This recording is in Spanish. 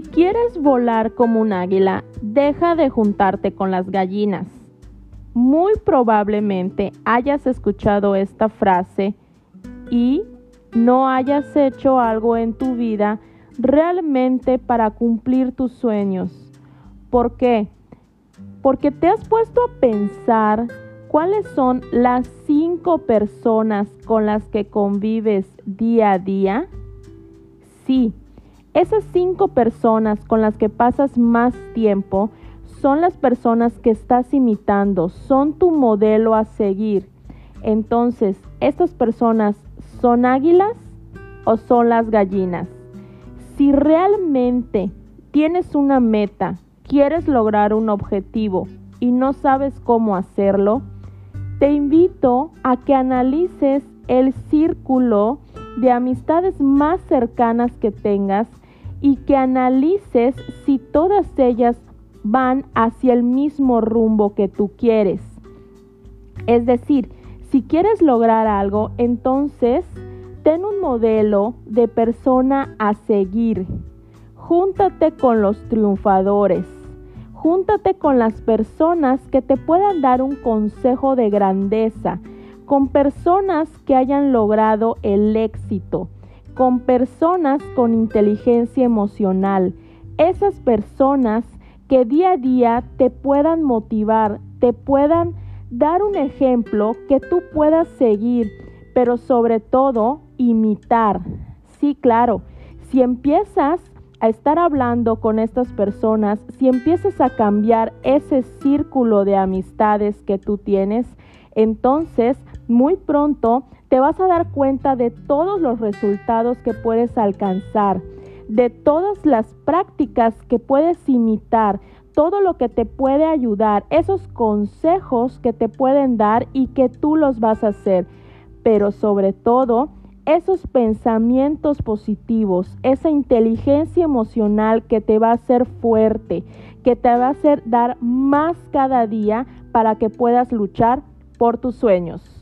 quieres volar como un águila, deja de juntarte con las gallinas. Muy probablemente hayas escuchado esta frase y no hayas hecho algo en tu vida realmente para cumplir tus sueños. ¿Por qué? Porque te has puesto a pensar cuáles son las cinco personas con las que convives día a día. Sí, esas cinco personas con las que pasas más tiempo son las personas que estás imitando, son tu modelo a seguir. Entonces, ¿estas personas son águilas o son las gallinas? Si realmente tienes una meta, quieres lograr un objetivo y no sabes cómo hacerlo, te invito a que analices el círculo de amistades más cercanas que tengas y que analices si todas ellas van hacia el mismo rumbo que tú quieres. Es decir, si quieres lograr algo, entonces ten un modelo de persona a seguir. Júntate con los triunfadores. Júntate con las personas que te puedan dar un consejo de grandeza, con personas que hayan logrado el éxito, con personas con inteligencia emocional, esas personas que día a día te puedan motivar, te puedan dar un ejemplo que tú puedas seguir, pero sobre todo imitar. Sí, claro, si empiezas a estar hablando con estas personas, si empiezas a cambiar ese círculo de amistades que tú tienes, entonces muy pronto te vas a dar cuenta de todos los resultados que puedes alcanzar, de todas las prácticas que puedes imitar, todo lo que te puede ayudar, esos consejos que te pueden dar y que tú los vas a hacer. Pero sobre todo, esos pensamientos positivos, esa inteligencia emocional que te va a hacer fuerte, que te va a hacer dar más cada día para que puedas luchar por tus sueños.